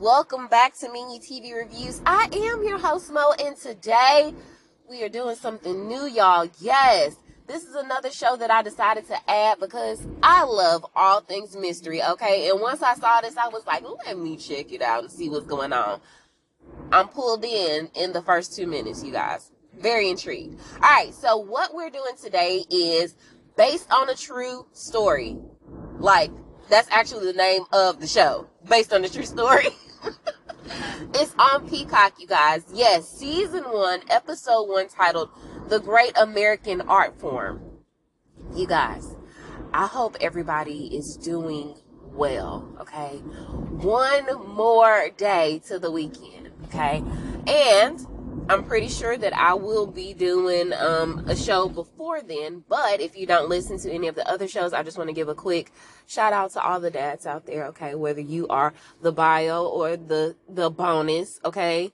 welcome back to Mini TV Reviews. I am your host Mo, and today we are doing something new, y'all. Yes, this is another show that I decided to add because I love all things mystery, okay? And once I saw this, I was like, let me check it out and see what's going on. I'm pulled in in the first two minutes, you guys. Very intrigued. All right, so what we're doing today is based on a true story. Like, that's actually the name of the show, based on the true story. it's on Peacock, you guys. Yes, season one, episode one, titled The Great American Art Form. You guys, I hope everybody is doing well, okay? One more day to the weekend, okay? And I'm pretty sure that I will be doing um, a show before then. But if you don't listen to any of the other shows, I just want to give a quick shout out to all the dads out there. Okay, whether you are the bio or the the bonus. Okay,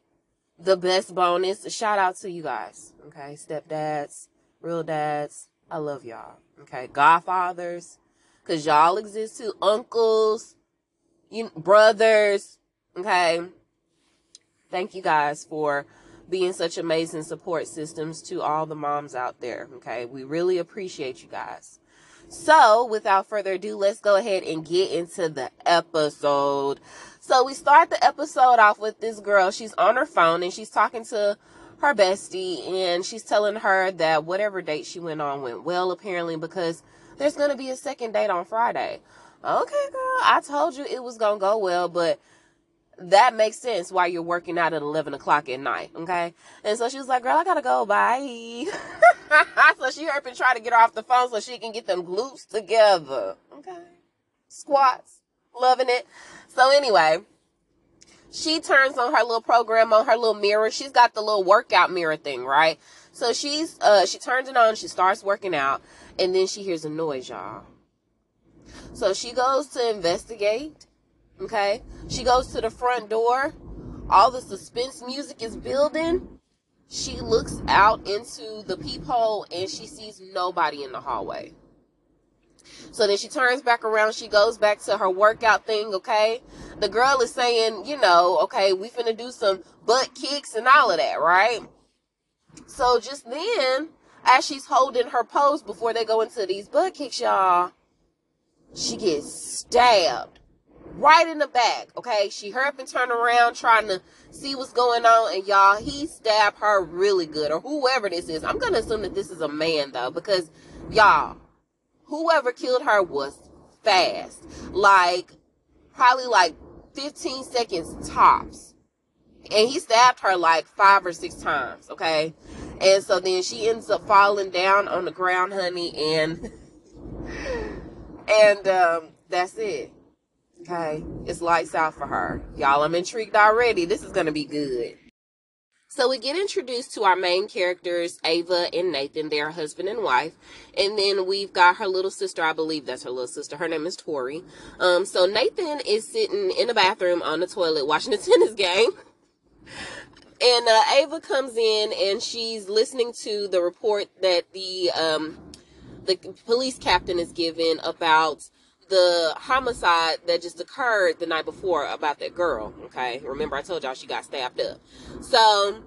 the best bonus. Shout out to you guys. Okay, stepdads, real dads. I love y'all. Okay, godfathers, cause y'all exist too. Uncles, you brothers. Okay. Thank you guys for being such amazing support systems to all the moms out there. Okay. We really appreciate you guys. So without further ado, let's go ahead and get into the episode. So we start the episode off with this girl. She's on her phone and she's talking to her bestie and she's telling her that whatever date she went on went well apparently because there's going to be a second date on Friday. Okay, girl, I told you it was going to go well, but that makes sense why you're working out at 11 o'clock at night. Okay. And so she was like, girl, I gotta go. Bye. so she hurried and try to get her off the phone so she can get them glutes together. Okay. Squats. Loving it. So anyway, she turns on her little program on her little mirror. She's got the little workout mirror thing, right? So she's, uh, she turns it on. She starts working out and then she hears a noise, y'all. So she goes to investigate Okay. She goes to the front door. All the suspense music is building. She looks out into the peephole and she sees nobody in the hallway. So then she turns back around. She goes back to her workout thing. Okay. The girl is saying, you know, okay, we finna do some butt kicks and all of that, right? So just then, as she's holding her pose before they go into these butt kicks, y'all, she gets stabbed right in the back. Okay, she hurried up and turned around trying to see what's going on, and y'all, he stabbed her really good, or whoever this is. I'm gonna assume that this is a man though, because y'all, whoever killed her was fast, like probably like 15 seconds tops, and he stabbed her like five or six times. Okay, and so then she ends up falling down on the ground, honey, and and um, that's it Okay. It's lights out for her. Y'all, I'm intrigued already. This is going to be good. So we get introduced to our main characters, Ava and Nathan. They're husband and wife. And then we've got her little sister. I believe that's her little sister. Her name is Tori. Um, so Nathan is sitting in the bathroom on the toilet watching the tennis game. And uh, Ava comes in and she's listening to the report that the um, the police captain is giving about the homicide that just occurred the night before about that girl. Okay. Remember, I told y'all she got stabbed up. So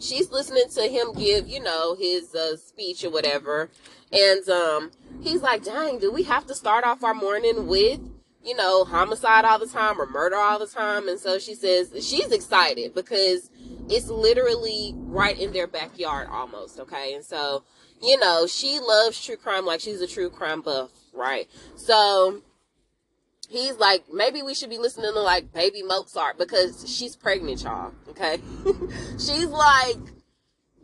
she's listening to him give, you know, his uh, speech or whatever. And um, he's like, dang, do we have to start off our morning with, you know, homicide all the time or murder all the time? And so she says she's excited because it's literally right in their backyard almost. Okay. And so, you know, she loves true crime like she's a true crime buff right? So he's like, maybe we should be listening to like Baby Mozart because she's pregnant, y'all. Okay, she's like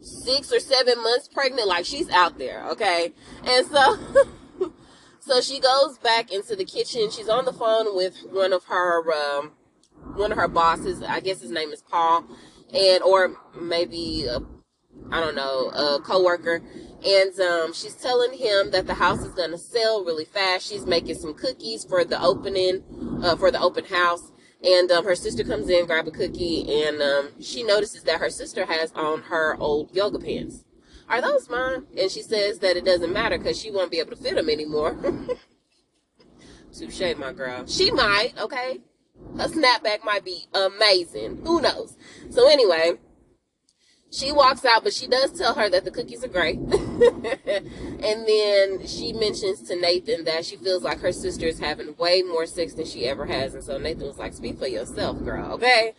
six or seven months pregnant, like she's out there. Okay, and so. so she goes back into the kitchen. She's on the phone with one of her um, one of her bosses. I guess his name is Paul, and or maybe I don't know a coworker and um, she's telling him that the house is going to sell really fast. She's making some cookies for the opening, uh, for the open house. And um, her sister comes in, grab a cookie, and um, she notices that her sister has on her old yoga pants. Are those mine? And she says that it doesn't matter because she won't be able to fit them anymore. Touche, my girl. She might, okay? a snapback might be amazing. Who knows? So anyway, she walks out, but she does tell her that the cookies are great. and then she mentions to Nathan that she feels like her sister is having way more sex than she ever has. And so Nathan was like, speak for yourself, girl. Okay.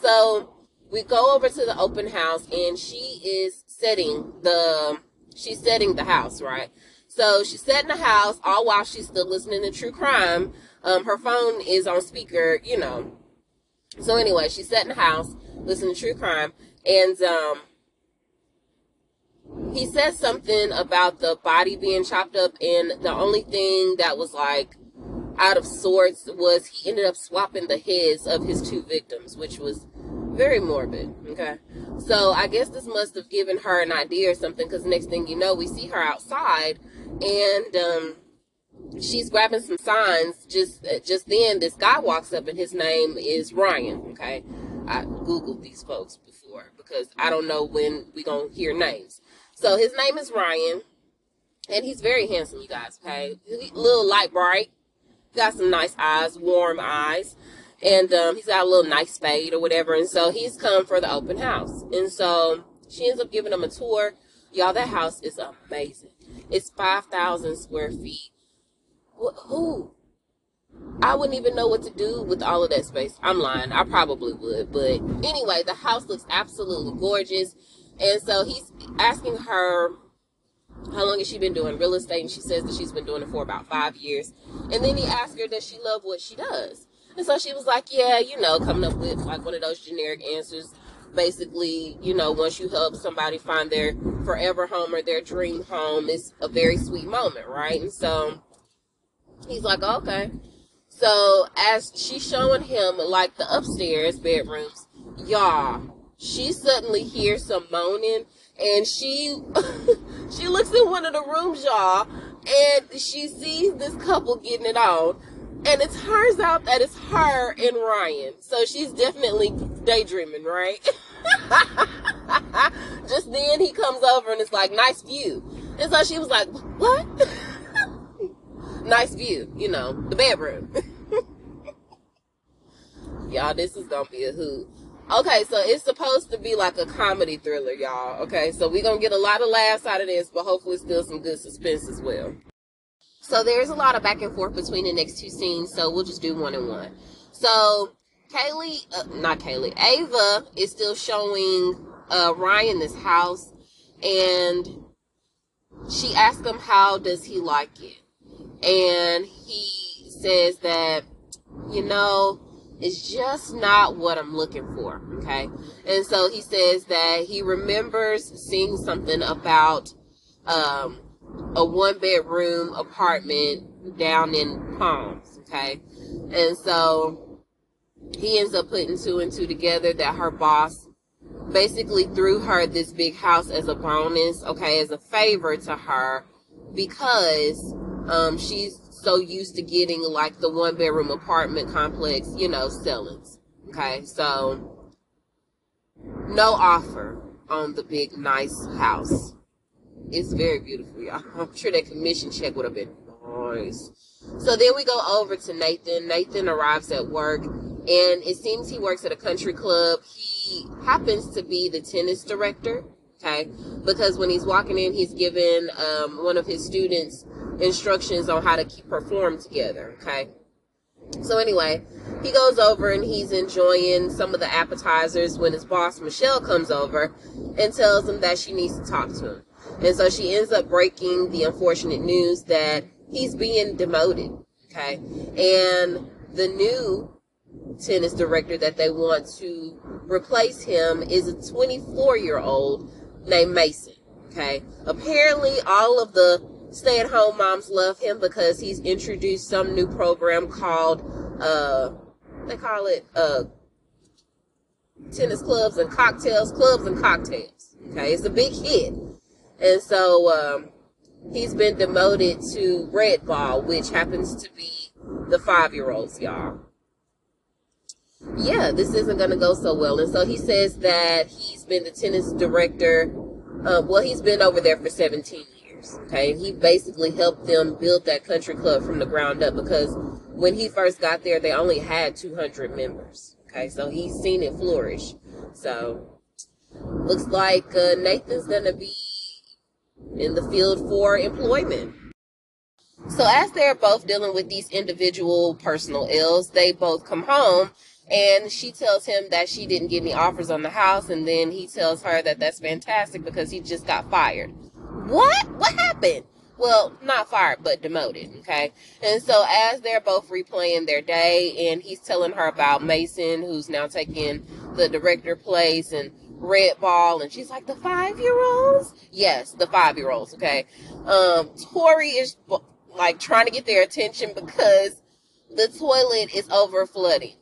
So we go over to the open house and she is setting the, she's setting the house, right? So she's setting the house all while she's still listening to true crime. Um, her phone is on speaker, you know. So anyway, she's setting the house, listening to true crime, and um, he says something about the body being chopped up, and the only thing that was like out of sorts was he ended up swapping the heads of his two victims, which was very morbid. Okay. So I guess this must have given her an idea or something because next thing you know, we see her outside and um, she's grabbing some signs. Just just then, this guy walks up and his name is Ryan. Okay. I Googled these folks before because I don't know when we to hear names. So his name is Ryan and he's very handsome, you guys. Okay. Little light bright. Got some nice eyes, warm eyes and um, he's got a little nice fade or whatever. And so he's come for the open house. And so she ends up giving him a tour. Y'all, that house is amazing. It's 5,000 square feet. Who? I wouldn't even know what to do with all of that space. I'm lying. I probably would. But anyway, the house looks absolutely gorgeous. And so he's asking her how long has she been doing real estate and she says that she's been doing it for about five years and then he asks her does she love what she does and so she was like, yeah, you know, coming up with like one of those generic answers. Basically, you know, once you help somebody find their forever home or their dream home, it's a very sweet moment, right? And so he's like, okay. So as she's showing him like the upstairs bedrooms, y'all, she suddenly hears some moaning and she she looks in one of the rooms, y'all, and she sees this couple getting it on and it turns out that it's her and Ryan. So she's definitely daydreaming, right? Just then he comes over and it's like, nice view. And so she was like, what? nice view, you know, the bedroom. y'all, this is gonna be a hoot. Okay, so it's supposed to be like a comedy thriller, y'all. Okay, so we're gonna get a lot of laughs out of this, but hopefully still some good suspense as well. So there's a lot of back and forth between the next two scenes, so we'll just do one and one. So Kaylee, uh, not Kaylee, Ava is still showing uh, Ryan this house, and she asks him how does he like it, and he says that you know it's just not what I'm looking for. Okay, and so he says that he remembers seeing something about um, a one bedroom apartment down in Palms, okay? And so he ends up putting two and two together that her boss basically threw her this big house as a bonus, okay, as a favor to her because um, she's so used to getting like the one bedroom apartment complex, you know, sellings. Okay, so no offer on the big nice house. It's very beautiful, y'all. I'm sure that commission check would have been nice. So then we go over to Nathan. Nathan arrives at work, and it seems he works at a country club. He happens to be the tennis director, okay? Because when he's walking in, he's given um, one of his students instructions on how to keep perform together, okay? So anyway, he goes over and he's enjoying some of the appetizers when his boss Michelle comes over and tells him that she needs to talk to him. And so she ends up breaking the unfortunate news that he's being demoted. Okay. And the new tennis director that they want to replace him is a 24 year old named Mason. Okay. Apparently, all of the stay at home moms love him because he's introduced some new program called, uh, they call it, uh, tennis clubs and cocktails, clubs and cocktails. Okay. It's a big hit. And so um, he's been demoted to red ball, which happens to be the five year olds, y'all. Yeah, this isn't going to go so well. And so he says that he's been the tennis director. Uh, well, he's been over there for 17 years. Okay. And he basically helped them build that country club from the ground up because when he first got there, they only had 200 members. Okay, so he's seen it flourish. So looks like uh, Nathan's gonna be in the field for employment. So as they're both dealing with these individual personal ills, they both come home and she tells him that she didn't get any offers on the house and then he tells her that that's fantastic because he just got fired. What? What happened? Well, not fired, but demoted, okay? And so as they're both replaying their day and he's telling her about Mason who's now taking the director place and red ball and she's like the five year olds yes the five year olds okay um tori is like trying to get their attention because the toilet is over flooding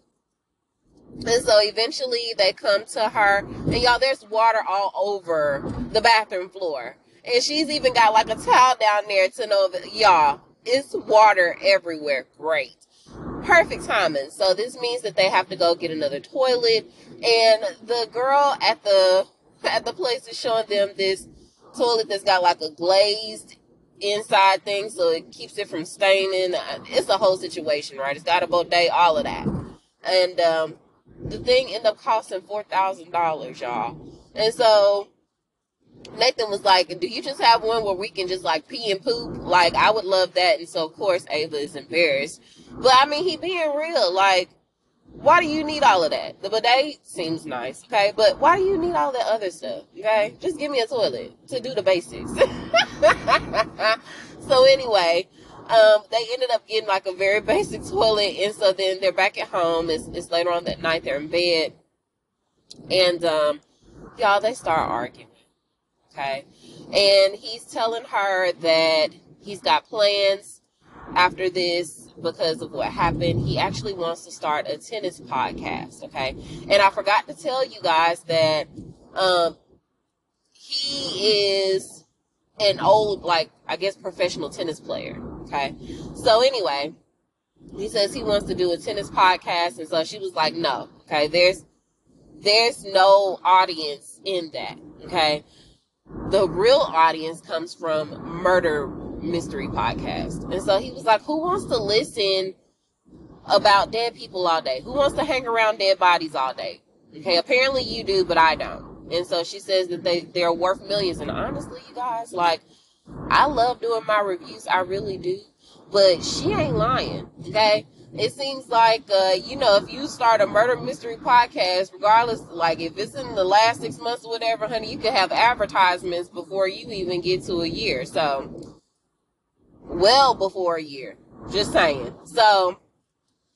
and so eventually they come to her and y'all there's water all over the bathroom floor and she's even got like a towel down there to know that y'all it's water everywhere great perfect timing so this means that they have to go get another toilet and the girl at the at the place is showing them this toilet that's got like a glazed inside thing so it keeps it from staining. It's a whole situation, right? It's got a bidet, all of that. And um, the thing ended up costing four thousand dollars, y'all. And so Nathan was like, "Do you just have one where we can just like pee and poop? Like, I would love that." And so, of course, Ava is embarrassed. But I mean, he being real, like why do you need all of that? The bidet seems nice, okay? But why do you need all that other stuff? Okay? Just give me a toilet to do the basics. so anyway, um, they ended up getting like a very basic toilet, and so then they're back at home. It's, it's later on that night. They're in bed, and um, y'all they start arguing. Okay, and he's telling her that he's got plans after this because of what happened. He actually wants to start a tennis podcast. Okay. And I forgot to tell you guys that, um, he is an old, like, I guess professional tennis player. Okay. So anyway, he says he wants to do a tennis podcast. And so she was like, no. Okay. There's, there's no audience in that. Okay. The real audience comes from murder mystery podcast. And so he was like, Who wants to listen about dead people all day? Who wants to hang around dead bodies all day? Okay, apparently you do, but I don't. And so she says that they, they're worth millions. And honestly, you guys, like, I love doing my reviews. I really do. But she ain't lying. Okay. It seems like, uh, you know, if you start a murder mystery podcast, regardless, like if it's in the last six months or whatever, honey, you can have advertisements before you even get to a year. So well before a year. Just saying. So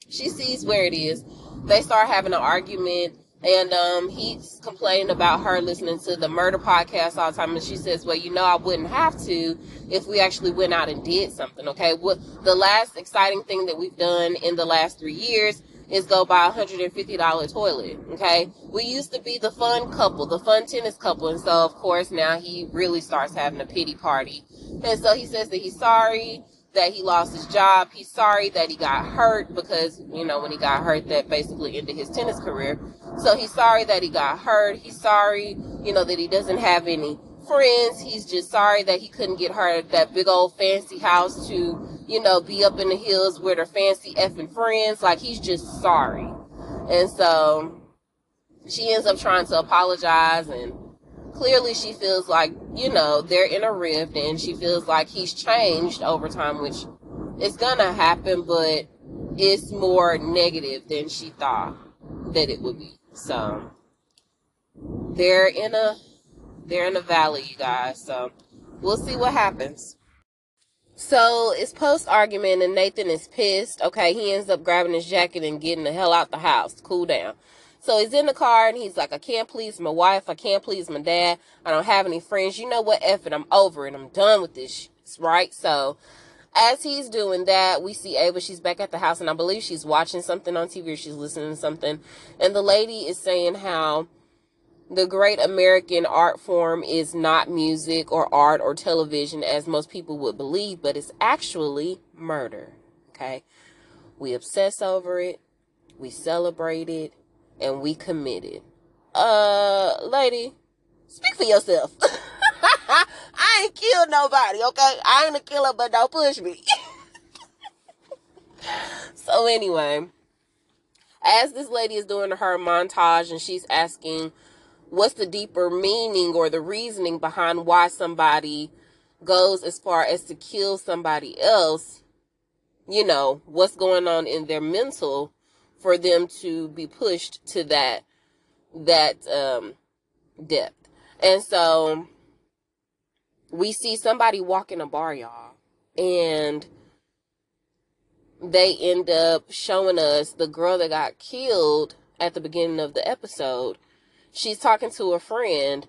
she sees where it is. They start having an argument, and um, he's complaining about her listening to the murder podcast all the time. And she says, "Well, you know, I wouldn't have to if we actually went out and did something." Okay. What the last exciting thing that we've done in the last three years is go buy a hundred and fifty dollar toilet. Okay, we used to be the fun couple, the fun tennis couple, and so of course now he really starts having a pity party. And so he says that he's sorry that he lost his job. He's sorry that he got hurt because, you know, when he got hurt, that basically ended his tennis career. So he's sorry that he got hurt. He's sorry, you know, that he doesn't have any friends. He's just sorry that he couldn't get her that big old fancy house to, you know, be up in the hills with her fancy effing friends. Like, he's just sorry. And so she ends up trying to apologize and clearly she feels like, you know, they're in a rift and she feels like he's changed over time, which is gonna happen, but it's more negative than she thought that it would be. So they're in a they're in a valley, you guys. So we'll see what happens. So it's post argument and Nathan is pissed. Okay, he ends up grabbing his jacket and getting the hell out the house. Cool down. So he's in the car and he's like, I can't please my wife. I can't please my dad. I don't have any friends. You know what? F it. I'm over it. I'm done with this. Right? So as he's doing that, we see Ava. She's back at the house and I believe she's watching something on TV or she's listening to something. And the lady is saying how the great American art form is not music or art or television as most people would believe, but it's actually murder. Okay? We obsess over it. We celebrate it and we commit it. Uh, lady, speak for yourself. I ain't killed nobody, okay? I ain't a killer, but don't push me. So anyway, as this lady is doing her montage and she's asking what's the deeper meaning or the reasoning behind why somebody goes as far as to kill somebody else, you know, what's going on in their mental for them to be pushed to that that um depth. And so we see somebody walk in a bar, y'all, and they end up showing us the girl that got killed at the beginning of the episode. She's talking to a friend,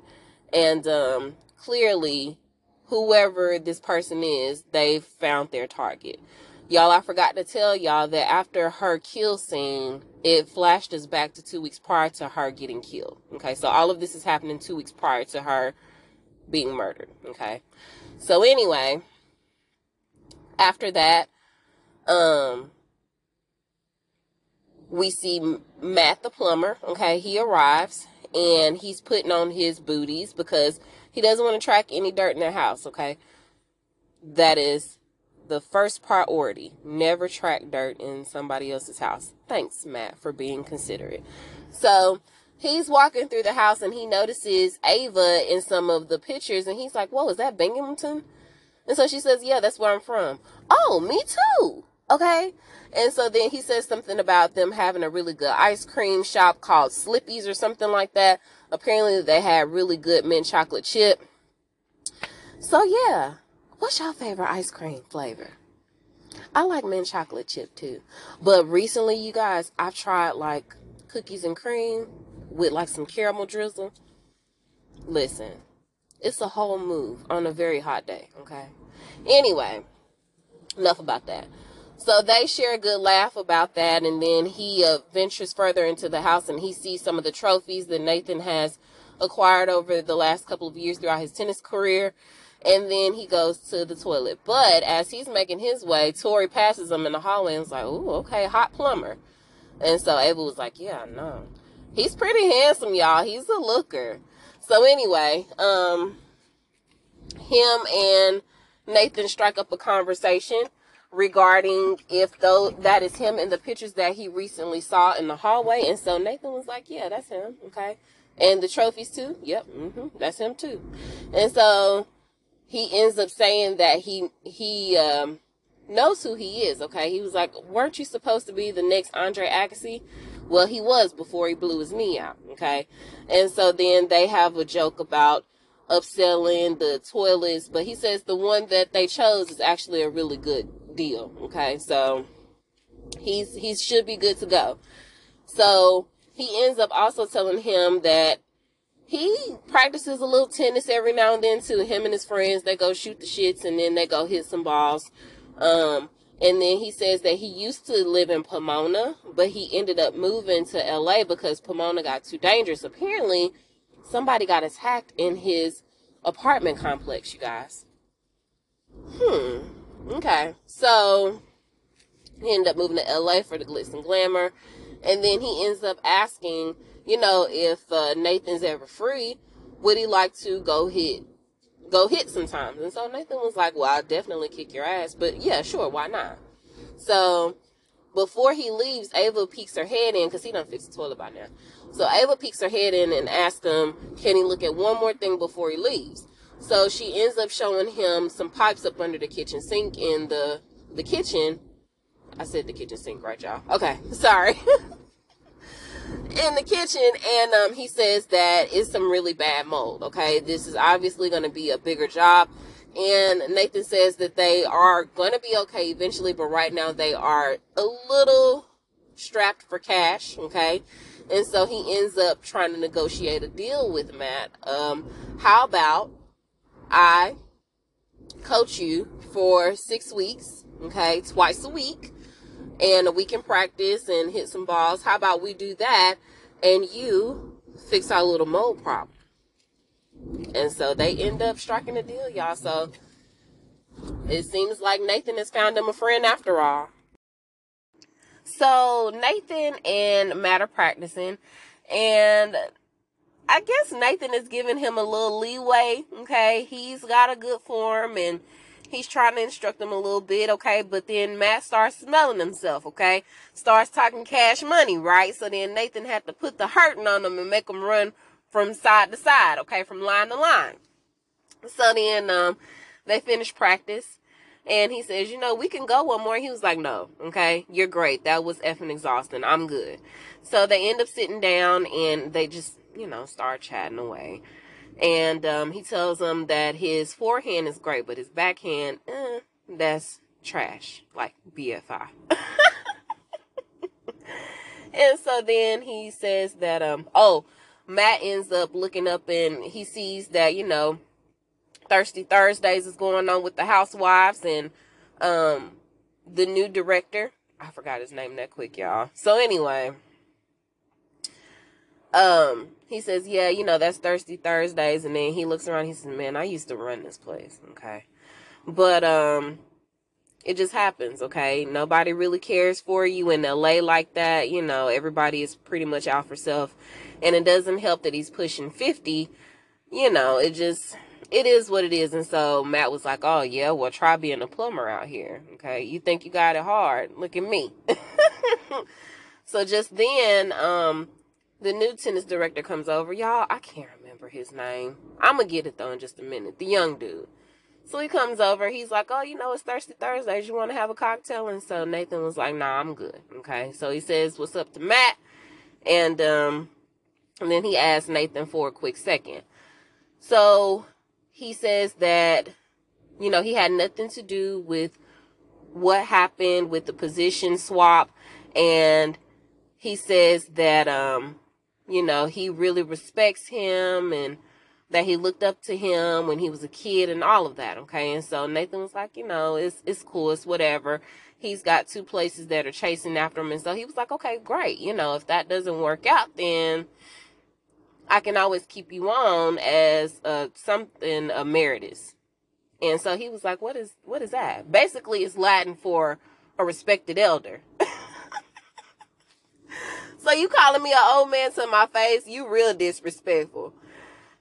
and um, clearly, whoever this person is, they've found their target. Y'all, I forgot to tell y'all that after her kill scene, it flashed us back to two weeks prior to her getting killed. Okay, so all of this is happening two weeks prior to her being murdered. Okay, so anyway, after that, um, we see Matt the plumber. Okay, he arrives and he's putting on his booties because he doesn't want to track any dirt in their house. Okay, that is the first priority. Never track dirt in somebody else's house. Thanks, Matt, for being considerate. So he's walking through the house and he notices Ava in some of the pictures and he's like, Whoa, is that Binghamton? And so she says, Yeah, that's where I'm from. Oh, me too. Okay. And so then he says something about them having a really good ice cream shop called Slippy's or something like that. Apparently they had really good mint chocolate chip. So yeah, what's your favorite ice cream flavor? I like mint chocolate chip too. But recently, you guys, I've tried like cookies and cream with like some caramel drizzle. Listen, it's a whole move on a very hot day, okay? Anyway, enough about that. So they share a good laugh about that, and then he uh, ventures further into the house and he sees some of the trophies that Nathan has acquired over the last couple of years throughout his tennis career. And then he goes to the toilet. But as he's making his way, Tori passes him in the hallway and is like, "Ooh, okay, hot plumber." And so Abel was like, "Yeah, no, he's pretty handsome, y'all. He's a looker." So anyway, um, him and Nathan strike up a conversation regarding if though that is him in the pictures that he recently saw in the hallway. And so Nathan was like, "Yeah, that's him." Okay, and the trophies too. Yep, mm-hmm, that's him too. And so he ends up saying that he he um, knows who he is. Okay, he was like, "Weren't you supposed to be the next Andre Agassi?" Well, he was before he blew his knee out. Okay, and so then they have a joke about upselling the toilets, but he says the one that they chose is actually a really good deal. Okay, so he's he should be good to go. So he ends up also telling him that he practices a little tennis every now and then too. Him and his friends they go shoot the shits and then they go hit some balls. Um, and then he says that he used to live in Pomona, but he ended up moving to LA because Pomona got too dangerous. Apparently, somebody got attacked in his apartment complex, you guys. Hmm. Okay. So he ended up moving to LA for the glitz and glamour. And then he ends up asking, you know, if uh, Nathan's ever free, would he like to go hit go hit sometimes? And so Nathan was like, Well, I'll definitely kick your ass, but yeah, sure, why not? So before he leaves, Ava peeks her head in because he done fixed the toilet by now. So Ava peeks her head in and asks him, Can he look at one more thing before he leaves? So she ends up showing him some pipes up under the kitchen sink in the the kitchen. I said the kitchen sink, right, y'all? Okay, sorry. In the kitchen, and um, he says that it's some really bad mold. Okay, this is obviously going to be a bigger job. And Nathan says that they are going to be okay eventually, but right now they are a little strapped for cash. Okay, and so he ends up trying to negotiate a deal with Matt. Um, how about I coach you for six weeks, okay, twice a week, and we can practice and hit some balls. How about we do that and you fix our little mold problem? And so they end up striking a deal, y'all. So it seems like Nathan has found him a friend after all. So Nathan and Matt are practicing, and I guess Nathan is giving him a little leeway. Okay, he's got a good form and He's trying to instruct them a little bit, okay? But then Matt starts smelling himself, okay? Starts talking cash money, right? So then Nathan had to put the hurting on them and make them run from side to side, okay? From line to line. So then um, they finish practice. And he says, you know, we can go one more. He was like, no, okay, you're great. That was effing exhausting. I'm good. So they end up sitting down and they just, you know, start chatting away. And um, he tells them that his forehand is great, but his backhand, eh, that's trash, like BFI. and so then he says that, um, oh, Matt ends up looking up and he sees that, you know, Thirsty Thursdays is going on with the housewives and um the new director. I forgot his name that quick, y'all. So anyway, um, he says, Yeah, you know, that's Thirsty Thursdays, and then he looks around, he says, Man, I used to run this place, okay. But um it just happens, okay? Nobody really cares for you in LA like that. You know, everybody is pretty much out for self. And it doesn't help that he's pushing 50. You know, it just it is what it is. And so Matt was like, oh, yeah, well, try being a plumber out here. Okay. You think you got it hard. Look at me. so just then, um, the new tennis director comes over. Y'all, I can't remember his name. I'm going to get it though in just a minute. The young dude. So he comes over. He's like, oh, you know, it's Thirsty Thursdays. You want to have a cocktail? And so Nathan was like, nah, I'm good. Okay. So he says, what's up to Matt? And, um, and then he asked Nathan for a quick second. So he says that, you know, he had nothing to do with what happened with the position swap. And he says that, um, you know, he really respects him and that he looked up to him when he was a kid and all of that. Okay. And so Nathan was like, you know, it's, it's cool. It's whatever. He's got two places that are chasing after him. And so he was like, okay, great. You know, if that doesn't work out, then, I can always keep you on as uh, something emeritus. And so he was like, "What is what is that?" Basically, it's Latin for a respected elder. So you calling me an old man to my face? You real disrespectful.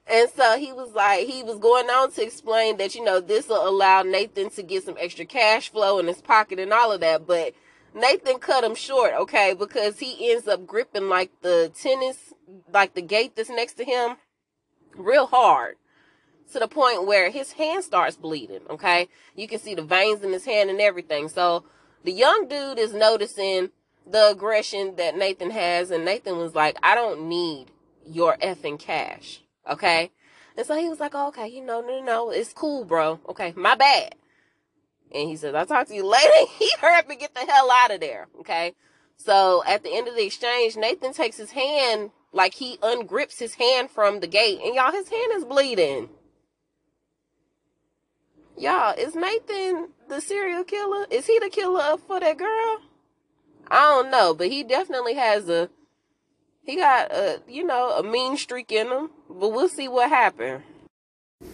And so he was like, he was going on to explain that, you know, this will allow Nathan to get some extra cash flow in his pocket and all of that. But Nathan cut him short, okay, because he ends up gripping like the tennis, like the gate that's next to him, real hard to the point where his hand starts bleeding, okay? You can see the veins in his hand and everything. So the young dude is noticing the aggression that Nathan has, and Nathan was like, I don't need your effing cash, okay? And so he was like, oh, okay, you know, no, no, no, it's cool, bro. Okay, my bad. And he says, I'll talk to you later. He hurry up and get the hell out of there. Okay. So at the end of the exchange, Nathan takes his hand, like he ungrips his hand from the gate. And y'all, his hand is bleeding. Y'all, is Nathan the serial killer? Is he the killer for that girl? I don't know, but he definitely has a, he got a, you know, a mean streak in him. But we'll see what happens.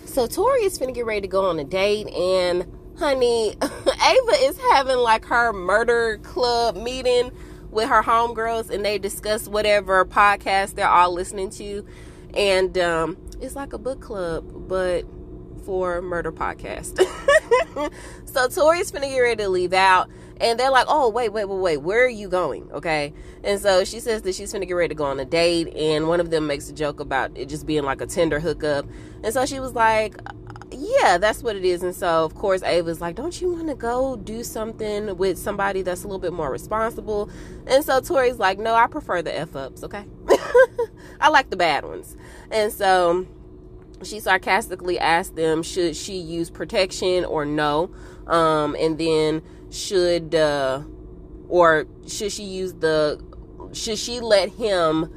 So Tori is finna get ready to go on a date and honey, Ava is having like her murder club meeting with her homegirls and they discuss whatever podcast they're all listening to. And um, it's like a book club, but for murder podcast. so Tori's finna get ready to leave out. And they're like, oh, wait, wait, wait, wait, where are you going? Okay. And so she says that she's finna get ready to go on a date. And one of them makes a joke about it just being like a Tinder hookup. And so she was like, yeah, that's what it is. And so, of course, Ava's like, don't you want to go do something with somebody that's a little bit more responsible? And so Tori's like, no, I prefer the F ups, okay? I like the bad ones. And so she sarcastically asked them, should she use protection or no? Um, and then should, uh, or should she use the, should she let him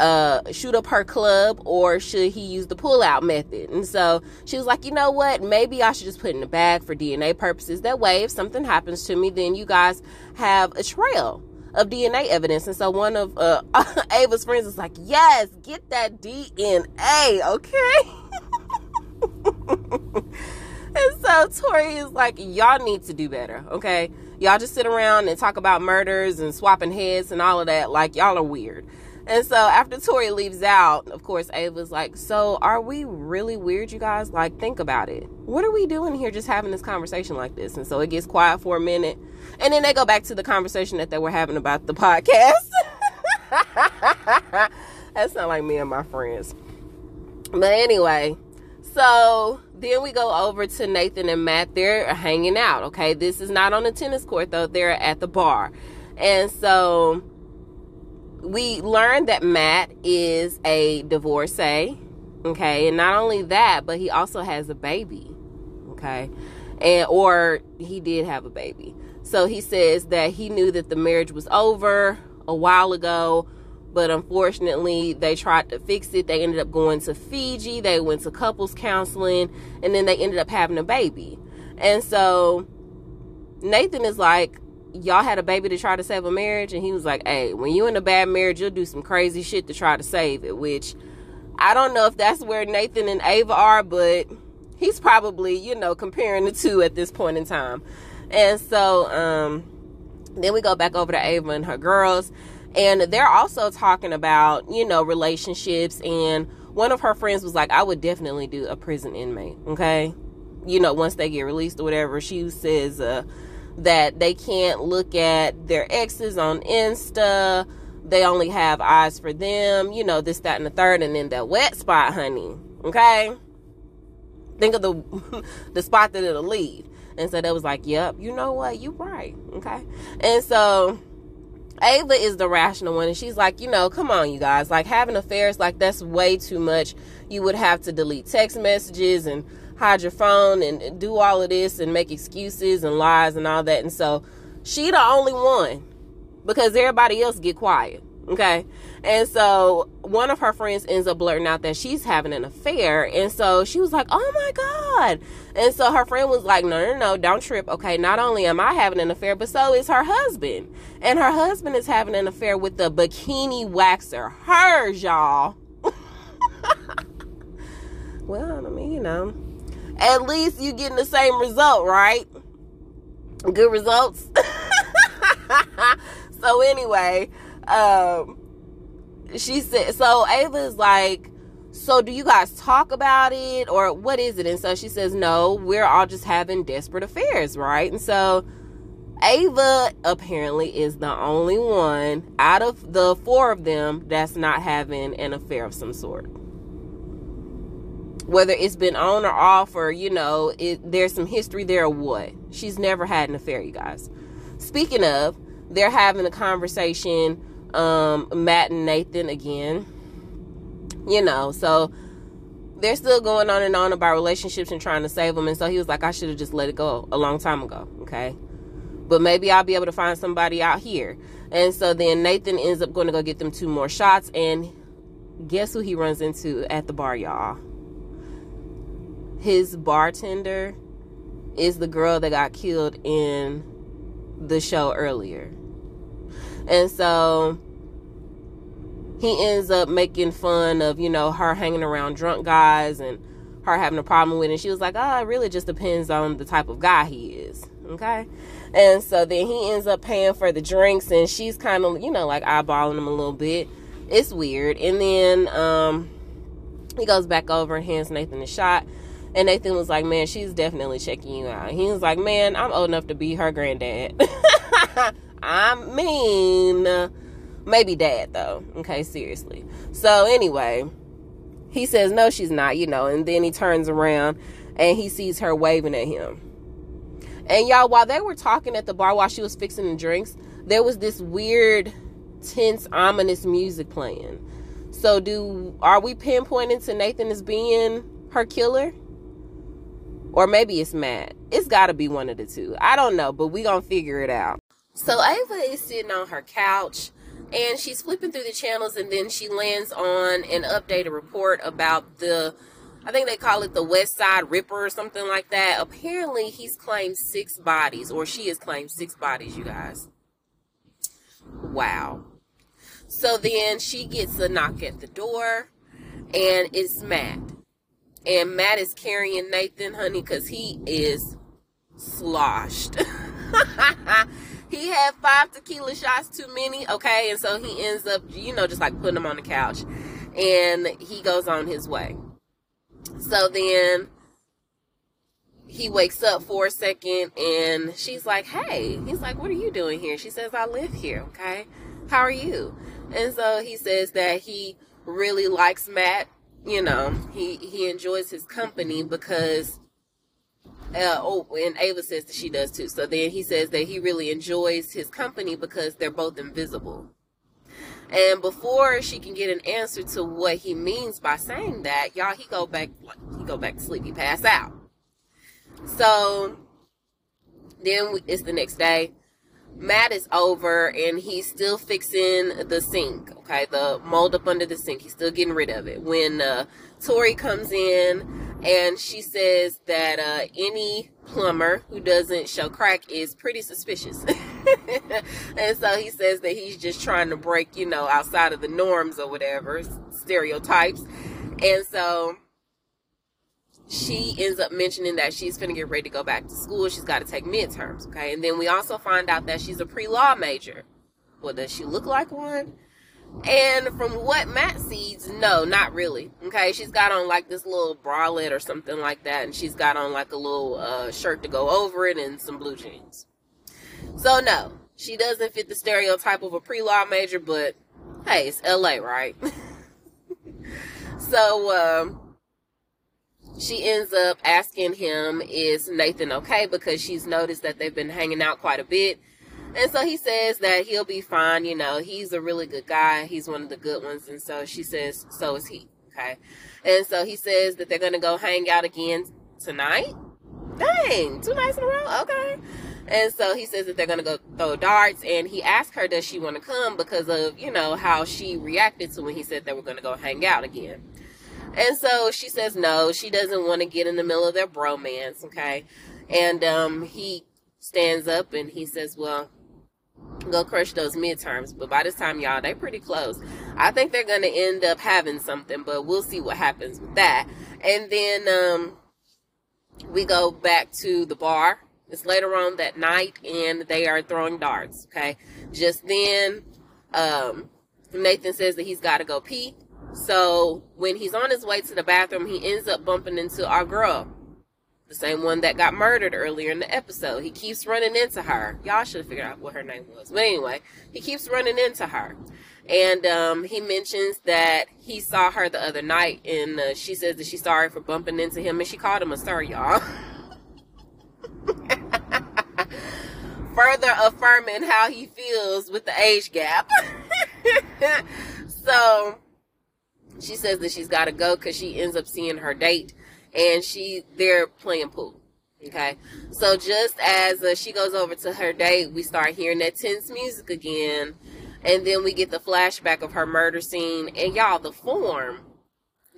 uh, shoot up her club or should he use the pull out method? And so she was like, you know what? Maybe I should just put in the bag for DNA purposes. That way, if something happens to me, then you guys have a trail of DNA evidence. And so one of uh, Ava's friends is like, yes, get that DNA, okay? and so Tori is like, y'all need to do better, okay? Y'all just sit around and talk about murders and swapping heads and all of that. Like, y'all are weird. And so after Tori leaves out, of course, Ava's like, So are we really weird, you guys? Like, think about it. What are we doing here just having this conversation like this? And so it gets quiet for a minute. And then they go back to the conversation that they were having about the podcast. That's not like me and my friends. But anyway, so then we go over to Nathan and Matt. They're hanging out. Okay. This is not on the tennis court, though. They're at the bar. And so we learned that Matt is a divorcee. Okay. And not only that, but he also has a baby. Okay. And, or he did have a baby. So he says that he knew that the marriage was over a while ago, but unfortunately they tried to fix it. They ended up going to Fiji, they went to couples counseling, and then they ended up having a baby. And so Nathan is like, y'all had a baby to try to save a marriage and he was like hey when you in a bad marriage you'll do some crazy shit to try to save it which i don't know if that's where nathan and ava are but he's probably you know comparing the two at this point in time and so um then we go back over to ava and her girls and they're also talking about you know relationships and one of her friends was like i would definitely do a prison inmate okay you know once they get released or whatever she says uh that they can't look at their exes on Insta. They only have eyes for them, you know, this, that, and the third, and then that wet spot, honey. Okay? Think of the the spot that it'll leave. And so that was like, yep, you know what? You right. Okay. And so Ava is the rational one, and she's like, you know, come on, you guys. Like having affairs, like that's way too much. You would have to delete text messages and hide your phone and do all of this and make excuses and lies and all that. And so she the only one because everybody else get quiet. Okay. And so one of her friends ends up blurting out that she's having an affair. And so she was like, Oh my God. And so her friend was like, No, no, no, don't trip. Okay. Not only am I having an affair, but so is her husband. And her husband is having an affair with the bikini waxer. Hers, y'all. well, I mean, you know, at least you getting the same result, right? Good results. so anyway, um, she said, so Ava's like, so do you guys talk about it or what is it? And so she says, no, we're all just having desperate affairs, right? And so Ava apparently is the only one out of the four of them that's not having an affair of some sort whether it's been on or off or you know it, there's some history there or what she's never had an affair you guys speaking of they're having a conversation um matt and nathan again you know so they're still going on and on about relationships and trying to save them. And so he was like i should have just let it go a long time ago okay? But maybe i'll be able to find somebody out here. And so then nathan ends up going to go get them two more shots. And guess who he runs into at the bar y'all? His bartender is the girl that got killed in the show earlier. And so he ends up making fun of, you know, her hanging around drunk guys and her having a problem with it. And she was like, oh, it really just depends on the type of guy he is. Okay. And so then he ends up paying for the drinks and she's kind of, you know, like eyeballing him a little bit. It's weird. And then um, he goes back over and hands Nathan a shot. And Nathan was like, man, she's definitely checking you out. He was like, man, I'm old enough to be her granddad. I mean, maybe dad, though. Okay, seriously. So, anyway, he says, no, she's not, you know. And then he turns around and he sees her waving at him. And y'all, while they were talking at the bar while she was fixing the drinks, there was this weird, tense, ominous music playing. So, do are we pinpointing to Nathan as being her killer? Or maybe it's Matt. It's got to be one of the two. I don't know, but we to figure it out. So Ava is sitting on her couch and she's flipping through the channels and then she lands on an updated report about the I think they call it the West Side Ripper or something like that. Apparently he's claimed six bodies or she has claimed six bodies, you guys. Wow. So then she gets a knock at the door and it's Matt. And Matt is carrying Nathan, honey, because he is sloshed. he had five tequila shots too many, okay? And so he ends up, you know, just like putting him on the couch. And he goes on his way. So then he wakes up for a second and she's like, Hey, he's like, What are you doing here? She says, I live here, okay? How are you? And so he says that he really likes Matt. You know, he, he enjoys his company because uh, oh, and Ava says that she does too. So then he says that he really enjoys his company because they're both invisible. And before she can get an answer to what he means by saying that, y'all, he go back, he go back to sleep. He pass out. So then it's the next day. Matt is over and he's still fixing the sink. Okay, the mold up under the sink. He's still getting rid of it. When uh, Tori comes in and she says that uh, any plumber who doesn't show crack is pretty suspicious. and so he says that he's just trying to break, you know, outside of the norms or whatever, stereotypes. And so she ends up mentioning that she's going to get ready to go back to school. She's got to take midterms, okay? And then we also find out that she's a pre law major. Well, does she look like one? And from what Matt sees, no, not really. Okay, she's got on like this little bralette or something like that, and she's got on like a little uh, shirt to go over it and some blue jeans. So no, she doesn't fit the stereotype of a pre-law major, but hey, it's LA, right? so um, she ends up asking him, "Is Nathan okay?" Because she's noticed that they've been hanging out quite a bit and so he says that he'll be fine. You know, he's a really good guy. He's one of the good ones. And so she says, so is he. Okay. And so he says that they're going to go hang out again tonight. Dang, two nights in a row. Okay. And so he says that they're going to go throw darts. And he asked her, does she want to come because of, you know, how she reacted to when he said they were going to go hang out again. And so she says no, she doesn't want to get in the middle of their bromance. Okay. And um, he stands up and he says, well, go crush those midterms. But by this time, y'all, they pretty close. I think they're gonna end up having something, but we'll see what happens with that. And then um, we go back to the bar. It's later on that night, and they are throwing darts. Okay, just then, um, Nathan says that he's got to go pee. So when he's on his way to the bathroom, he ends up bumping into our girl the same one that got murdered earlier in the episode. He keeps running into her. Y'all should have figured out what her name was. But anyway, he keeps running into her. And um, he mentions that he saw her the other night, and uh, she says that she's sorry for bumping into him, and she called him a sir, y'all. Further affirming how he feels with the age gap. so she says that she's got to go because she ends up seeing her date and she they're playing pool. Okay, so just as uh, she goes over to her date, we start hearing that tense music again, and then we get the flashback of her murder scene. And y'all, the form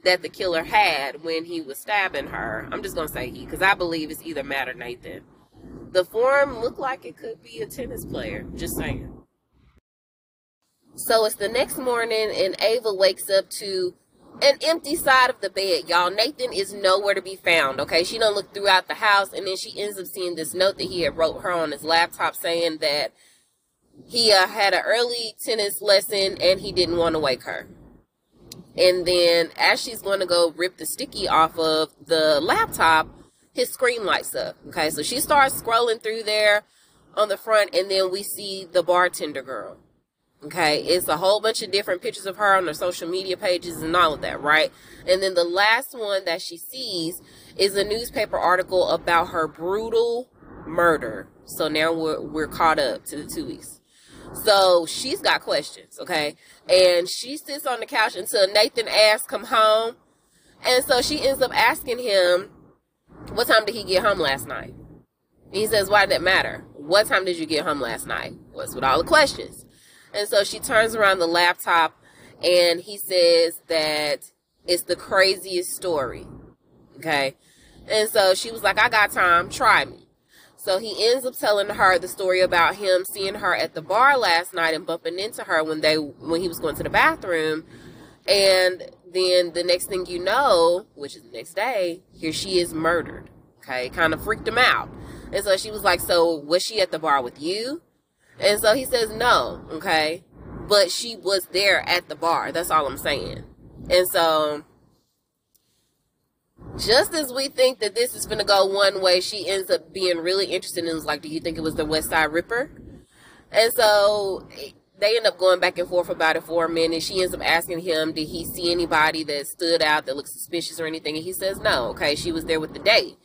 that the killer had when he was stabbing her, I'm just gonna say he, because I believe it's either Matt or Nathan. The form looked like it could be a tennis player. Just saying. So it's the next morning, and Ava wakes up to an empty side of the bed, y'all. Nathan is nowhere to be found. Okay, she don't look throughout the house, and then she ends up seeing this note that he had wrote her on his laptop saying that he uh, had an early tennis lesson and he didn't want to wake her. And then as she's going to go rip the sticky off of the laptop, his screen lights up. Okay, so she starts scrolling through there on the front, and then we see the bartender girl. Okay, it's a whole bunch of different pictures of her on her social media pages and all of that, right? And then the last one that she sees is a newspaper article about her brutal murder. So now we're we're caught up to the two weeks. So she's got questions, okay? And she sits on the couch until Nathan asks come home. And so she ends up asking him, What time did he get home last night? And he says, Why did that matter? What time did you get home last night? What's with all the questions? And so she turns around the laptop and he says that it's the craziest story. Okay. And so she was like, I got time, try me. So he ends up telling her the story about him seeing her at the bar last night and bumping into her when they when he was going to the bathroom. And then the next thing you know, which is the next day, here she is murdered. Okay, kind of freaked him out. And so she was like, So was she at the bar with you? And so he says no, okay? But she was there at the bar. That's all I'm saying. And so just as we think that this is going to go one way, she ends up being really interested and was like, Do you think it was the West Side Ripper? And so they end up going back and forth about it for a minute. She ends up asking him, Did he see anybody that stood out that looked suspicious or anything? And he says, No. Okay, she was there with the date.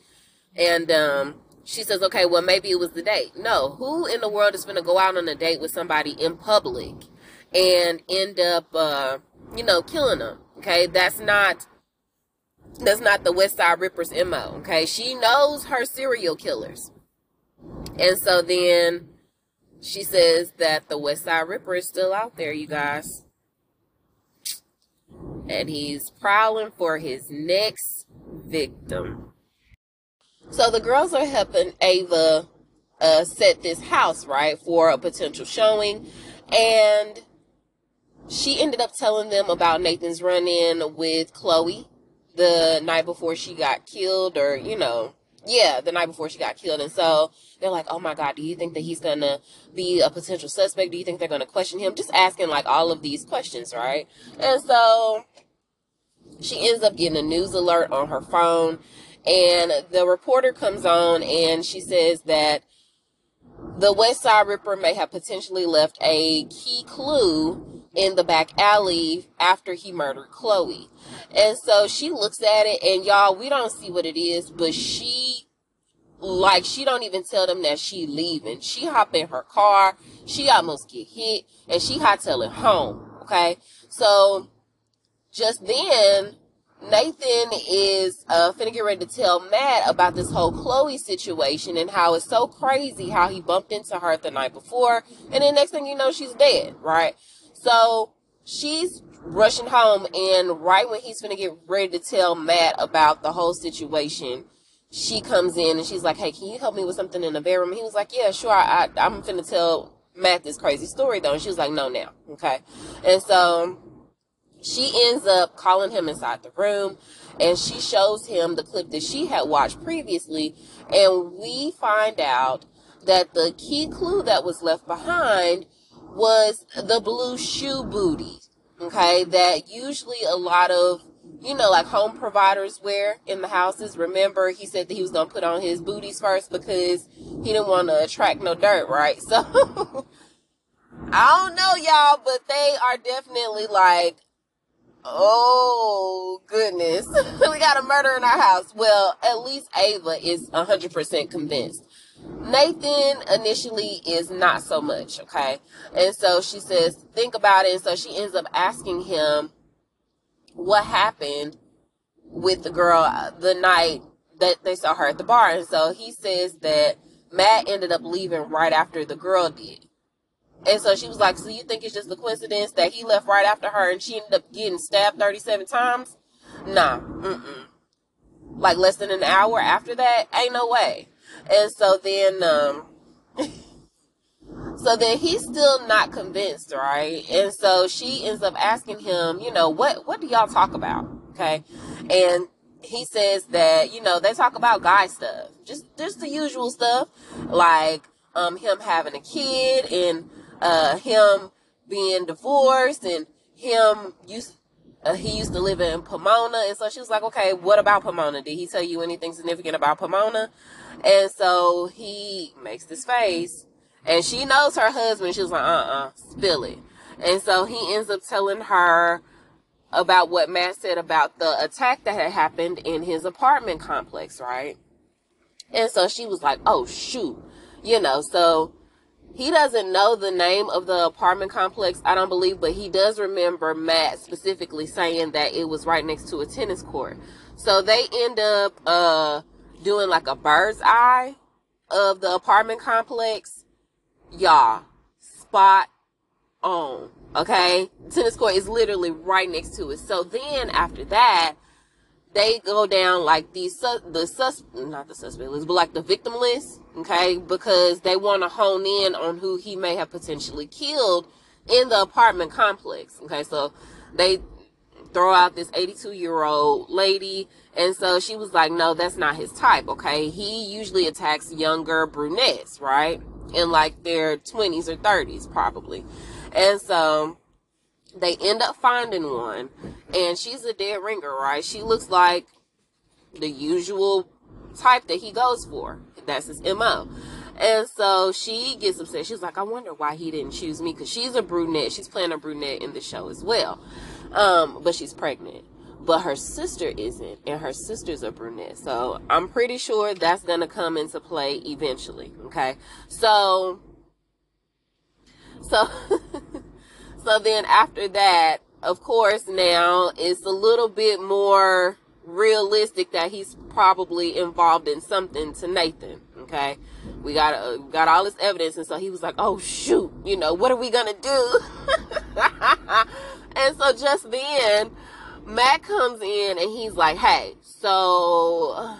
And um, she says, Okay, well, maybe it was the date. No. Who in the world is going to go out on a date with somebody in public and end up, uh, you know, killing them? Okay, that's not that's not the West Side Ripper's MO. Okay. She knows her serial killers. And so then she says that the West Side Ripper is still out there, you guys. And he's prowling for his next victim. So the girls are helping Ava uh, set this house, right, for a potential showing. And she ended up telling them about Nathan's run in with Chloe the night before she got killed or you know yeah the night before she got killed. And so they're like oh my god do you think that he's gonna be a potential suspect? Do you think they're gonna question him? Just asking like all of these questions right? And so she ends up getting a news alert on her phone and the reporter comes on and she says that the west side ripper may have potentially left a key clue in the back alley after he murdered Chloe. And so she looks at it and y'all, we don't see what it is, but she like she don't even tell them that she leaving. She hop in her car, she almost get hit, and she it home. Okay. So just then Nathan is uh, finna get ready to tell Matt about this whole Chloe situation and how it's so crazy how he bumped into her the night before, and then next thing you know, she's dead, right? So she's rushing home, and right when he's gonna get ready to tell Matt about the whole situation, she comes in and she's like, "Hey, can you help me with something in the bedroom?" He was like, "Yeah, sure. I, I am gonna tell Matt this crazy story though." And she was like, "No, now, okay." And so she ends up calling him inside the room and she shows him the clip that she had watched previously and we find out that the key clue that was left behind was the blue shoe booty. Okay, that usually a lot of you know, like home providers wear in the houses. Remember, he said that he was gonna put on his booties first because he didn't want to attract no dirt, right? So I don't know, y'all, but they are definitely like, oh goodness, we got a murder in our house. Well, at least Ava is hundred percent convinced. Nathan initially is not so much, okay? And so she says, think about it. And so she ends up asking him what happened with the girl uh, the night that they saw her at the bar. And so he says that Matt ended up leaving right after the girl did. And so she was like, So you think it's just a coincidence that he left right after her and she ended up getting stabbed 37 times? Nah, mm-mm. Like less than an hour after that? Ain't no way. And so then, um, so then he's still not convinced, right? And so she ends up asking him, you know, what, what do y'all talk about? Okay. And he says that, you know, they talk about guy stuff, just, just the usual stuff, like, um, him having a kid and, uh, him being divorced and him used, uh, he used to live in Pomona. And so she was like, okay, what about Pomona? Did he tell you anything significant about Pomona? And so he makes this face. And she knows her husband. She was like, uh uh-uh, uh, spill it. And so he ends up telling her about what Matt said about the attack that had happened in his apartment complex, right? And so she was like, oh, shoot. You know, so he doesn't know the name of the apartment complex, I don't believe, but he does remember Matt specifically saying that it was right next to a tennis court. So they end up uh doing like a bird's eye of the apartment complex. Y'all, spot on. Okay, tennis court is literally right next to it. So then after that, they go down like the the sus not the suspect list, but like the victim list, okay? Because they want to hone in on who he may have potentially killed in the apartment complex. Okay, so they throw out this 82 year old lady, and so she was like, "No, that's not his type." Okay, he usually attacks younger brunettes, right? in like their 20s or 30s, probably. And so they end up finding one, and she's a dead ringer, right? She looks like the usual type that he goes for. That's his MO. And so she gets upset. She's like, I wonder why he didn't choose me because she's a brunette. She's playing a brunette in the show as well. Um, but she's pregnant. But her sister isn't, and her sister's a brunette. So I'm pretty sure that's going to come into play eventually. Okay. So, so, so then after that, of course, now it's a little bit more realistic that he's probably involved in something to Nathan. Okay, we got uh, got all this evidence, and so he was like, "Oh shoot, you know what are we gonna do?" and so just then, Matt comes in and he's like, "Hey, so."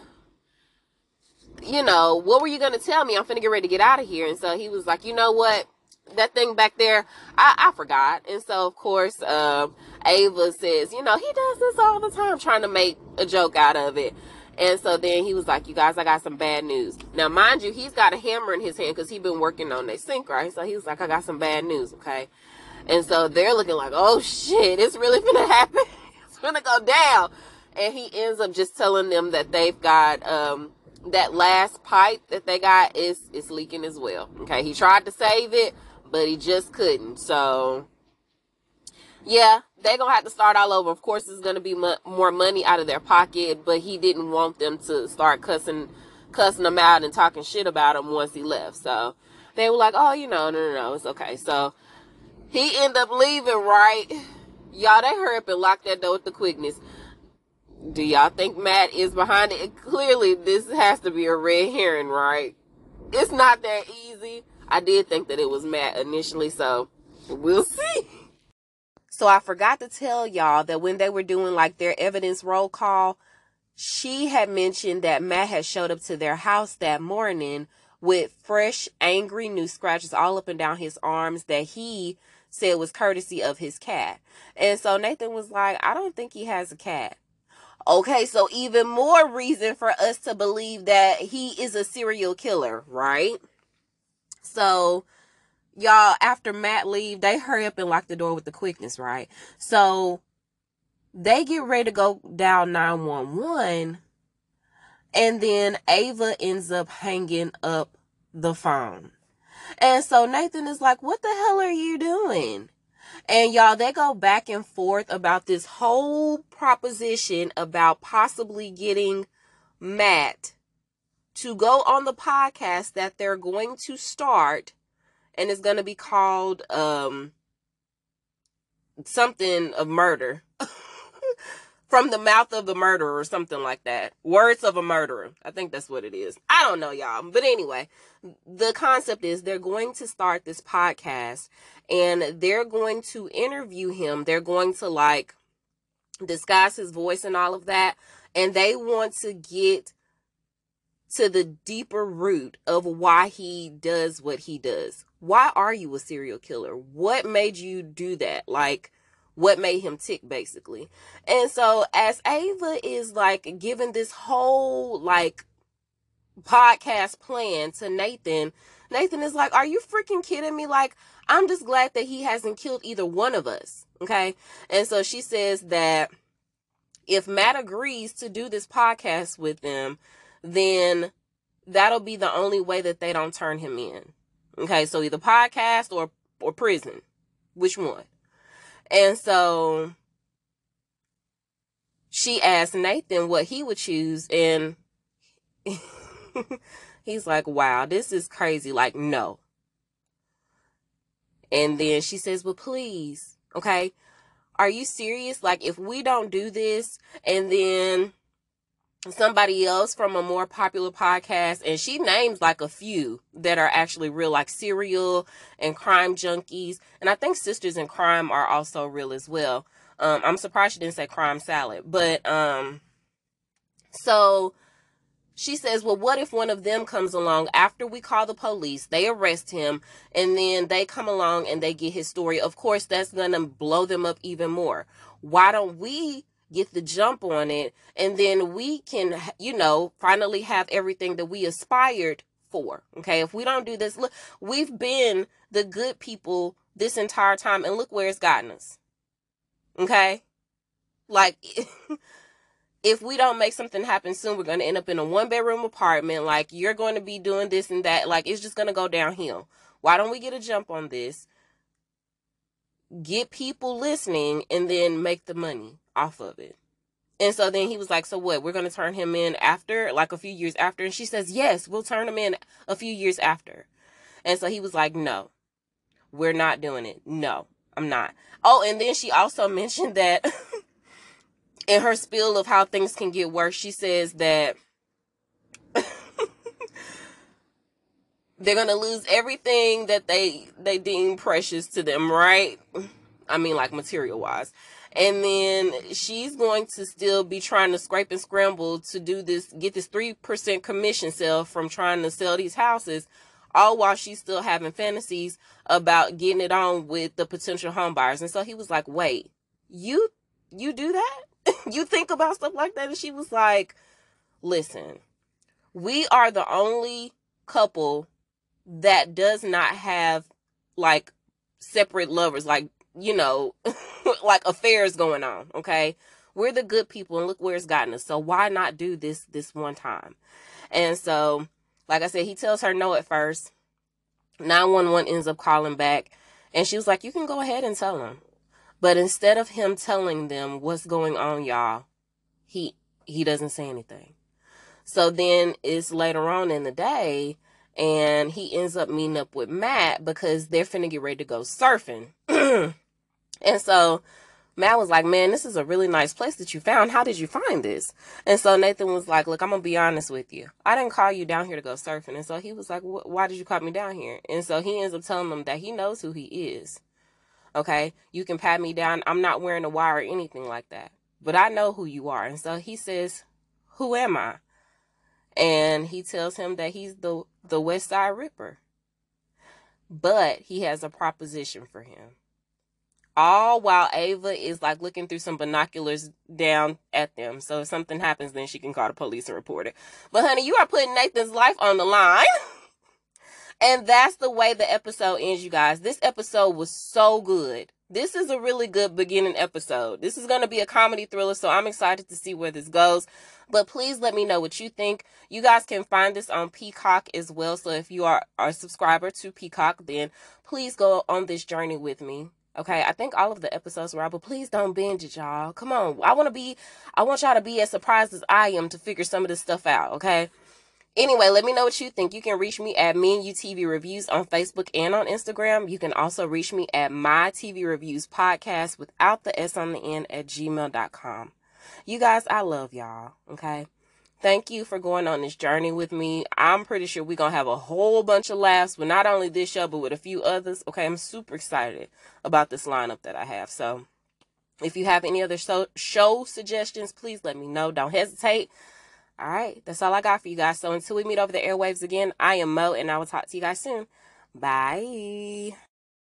You know, what were you gonna tell me? I'm finna get ready to get out of here. And so he was like, you know what? That thing back there, I, I forgot. And so, of course, um, Ava says, you know, he does this all the time, trying to make a joke out of it. And so then he was like, you guys, I got some bad news. Now, mind you, he's got a hammer in his hand because he's been working on that sink, right? So he was like, I got some bad news, okay? And so they're looking like, oh shit, it's really gonna happen. it's gonna go down. And he ends up just telling them that they've got, um, that last pipe that they got is, is leaking as well. Okay. He tried to save it, but he just couldn't. So, yeah, they're gonna have to start all over. Of course, it's gonna be mo- more money out of their pocket, but he didn't want them to start cussing, cussing them out and talking shit about him once he left. So they were like, "Oh, you know, no, no, no, it's okay." So he ended up leaving. Right, y'all, they hurry up and lock that door with the quickness. Do y'all think Matt is behind it? Clearly, this has to be a red herring, right? It's not that easy. I did think that it was Matt initially, so we'll see. So I forgot to tell y'all that when they were doing like their evidence roll call, she had mentioned that Matt had showed up to their house that morning with fresh, angry new scratches all up and down his arms that he said was courtesy of his cat. And so Nathan was like, I don't think he has a cat. Okay, so even more reason for us to believe that he is a serial killer, right? So y'all, after Matt leave, they hurry up and lock the door with the quickness, right? So they get ready to go down 911 and then Ava ends up hanging up the phone. And so Nathan is like, what the hell are you doing? And y'all, they go back and forth about this whole proposition about possibly getting Matt to go on the podcast that they're going to start and it's going to be called um something of murder. From the mouth of the murderer or something like that. Words of a murderer. I think that's what it is. I don't know y'all. But anyway the concept is they're going to start this podcast and they're going to interview him. They're going to like disguise his voice and all of that. And they want to get to the deeper root of why he does what he does. Why are you a serial killer? What made you do that? Like, what made him tick, basically. And so, as Ava is like giving this whole like podcast plan to Nathan, Nathan is like, Are you freaking kidding me? Like, I'm just glad that he hasn't killed either one of us. Okay. And so she says that if Matt agrees to do this podcast with them, then that'll be the only way that they don't turn him in. Okay, so either podcast or or prison. Which one? And so she asked Nathan what he would choose and he's like, "Wow, this is crazy. Like, no." And then she says, "Well, please, okay? Are you serious? Like if we don't do this and then somebody else from a more popular podcast and she names like a few that are actually real like serial and crime junkies and i think sisters in crime are also real as well. Um, i'm surprised she didn't say crime salad but um so she says well what if one of them comes along after we call the police they arrest him and then they come along and they get his story? Of course that's gonna blow them up even more. Why don't we get the jump on it and then we can you know finally have everything that we aspired for. Okay. If we don't do this, look, we've been the good people this entire time and look where it's gotten us. Okay. Like, if we don't make something happen soon, we're going to end up in a one bedroom apartment. Like, you're going to be doing this and that. Like, it's just going to go downhill. Why don't we get a jump on this? Get people listening and then make the money off of it. And so then he was like, So what? We're going to turn him in after, like a few years after? And she says, Yes, we'll turn him in a few years after. And so he was like, No, we're not doing it. No, I'm not. Oh, and then she also mentioned that in her spiel of how things can get worse, she says that they're gonna lose everything that they they deem precious to them, right? I mean, like material wise. And then she's going to still be trying to scrape and scramble to do this, get this 3% commission sale from trying to sell these houses, all while she's still having fantasies about getting it on with the potential home buyers. And so he was like, wait, you, you do that? you think about stuff like that? And she was like, listen, we are the only couple that does not have like separate lovers, like, you know, like affairs going on, okay? We're the good people and look where it's gotten us. So why not do this this one time? And so, like I said, he tells her no at first. 911 ends up calling back and she was like, You can go ahead and tell him. But instead of him telling them what's going on, y'all, he he doesn't say anything. So then it's later on in the day and he ends up meeting up with Matt because they're finna get ready to go surfing. and so Matt was like, Man, this is a really nice place that you found. How did you find this? And so Nathan was like, Look, I'm gonna be honest with you. I didn't call you down here to go surfing. And so he was like, Why did you call me down here? And so he ends up telling them that he knows who he is. Okay. You can pat me down. I'm not wearing a wire or anything like that. But I know who you are. And so he says, Who am I? And he tells him that he's the, the West Side Ripper. But he has a proposition for him. All while Ava is like looking through some binoculars down at them. So if something happens, then she can call the police and report it. But honey, you are putting Nathan's life on the line. And that's the way the episode ends, you guys. This episode was so good. This is a really good beginning episode. This is going to be a comedy thriller, so I'm excited to see where this goes. But please let me know what you think. You guys can find this on Peacock as well. So if you are a subscriber to Peacock, then please go on this journey with me. Okay, I think all of the episodes were out, but please don't binge it, y'all. Come on. I want to be, I want y'all to be as surprised as I am to figure some of this stuff out, okay? Anyway, let me know what you think. You can reach me at Me and You TV Reviews on Facebook and on Instagram. You can also reach me at My TV Reviews Podcast without the S on the end at gmail.com. You guys, I love y'all. Okay. Thank you for going on this journey with me. I'm pretty sure we're going to have a whole bunch of laughs with not only this show, but with a few others. Okay. I'm super excited about this lineup that I have. So if you have any other show, show suggestions, please let me know. Don't hesitate. All right, that's all I got for you guys. So until we meet over the airwaves again, I am Mo, and I will talk to you guys soon. Bye.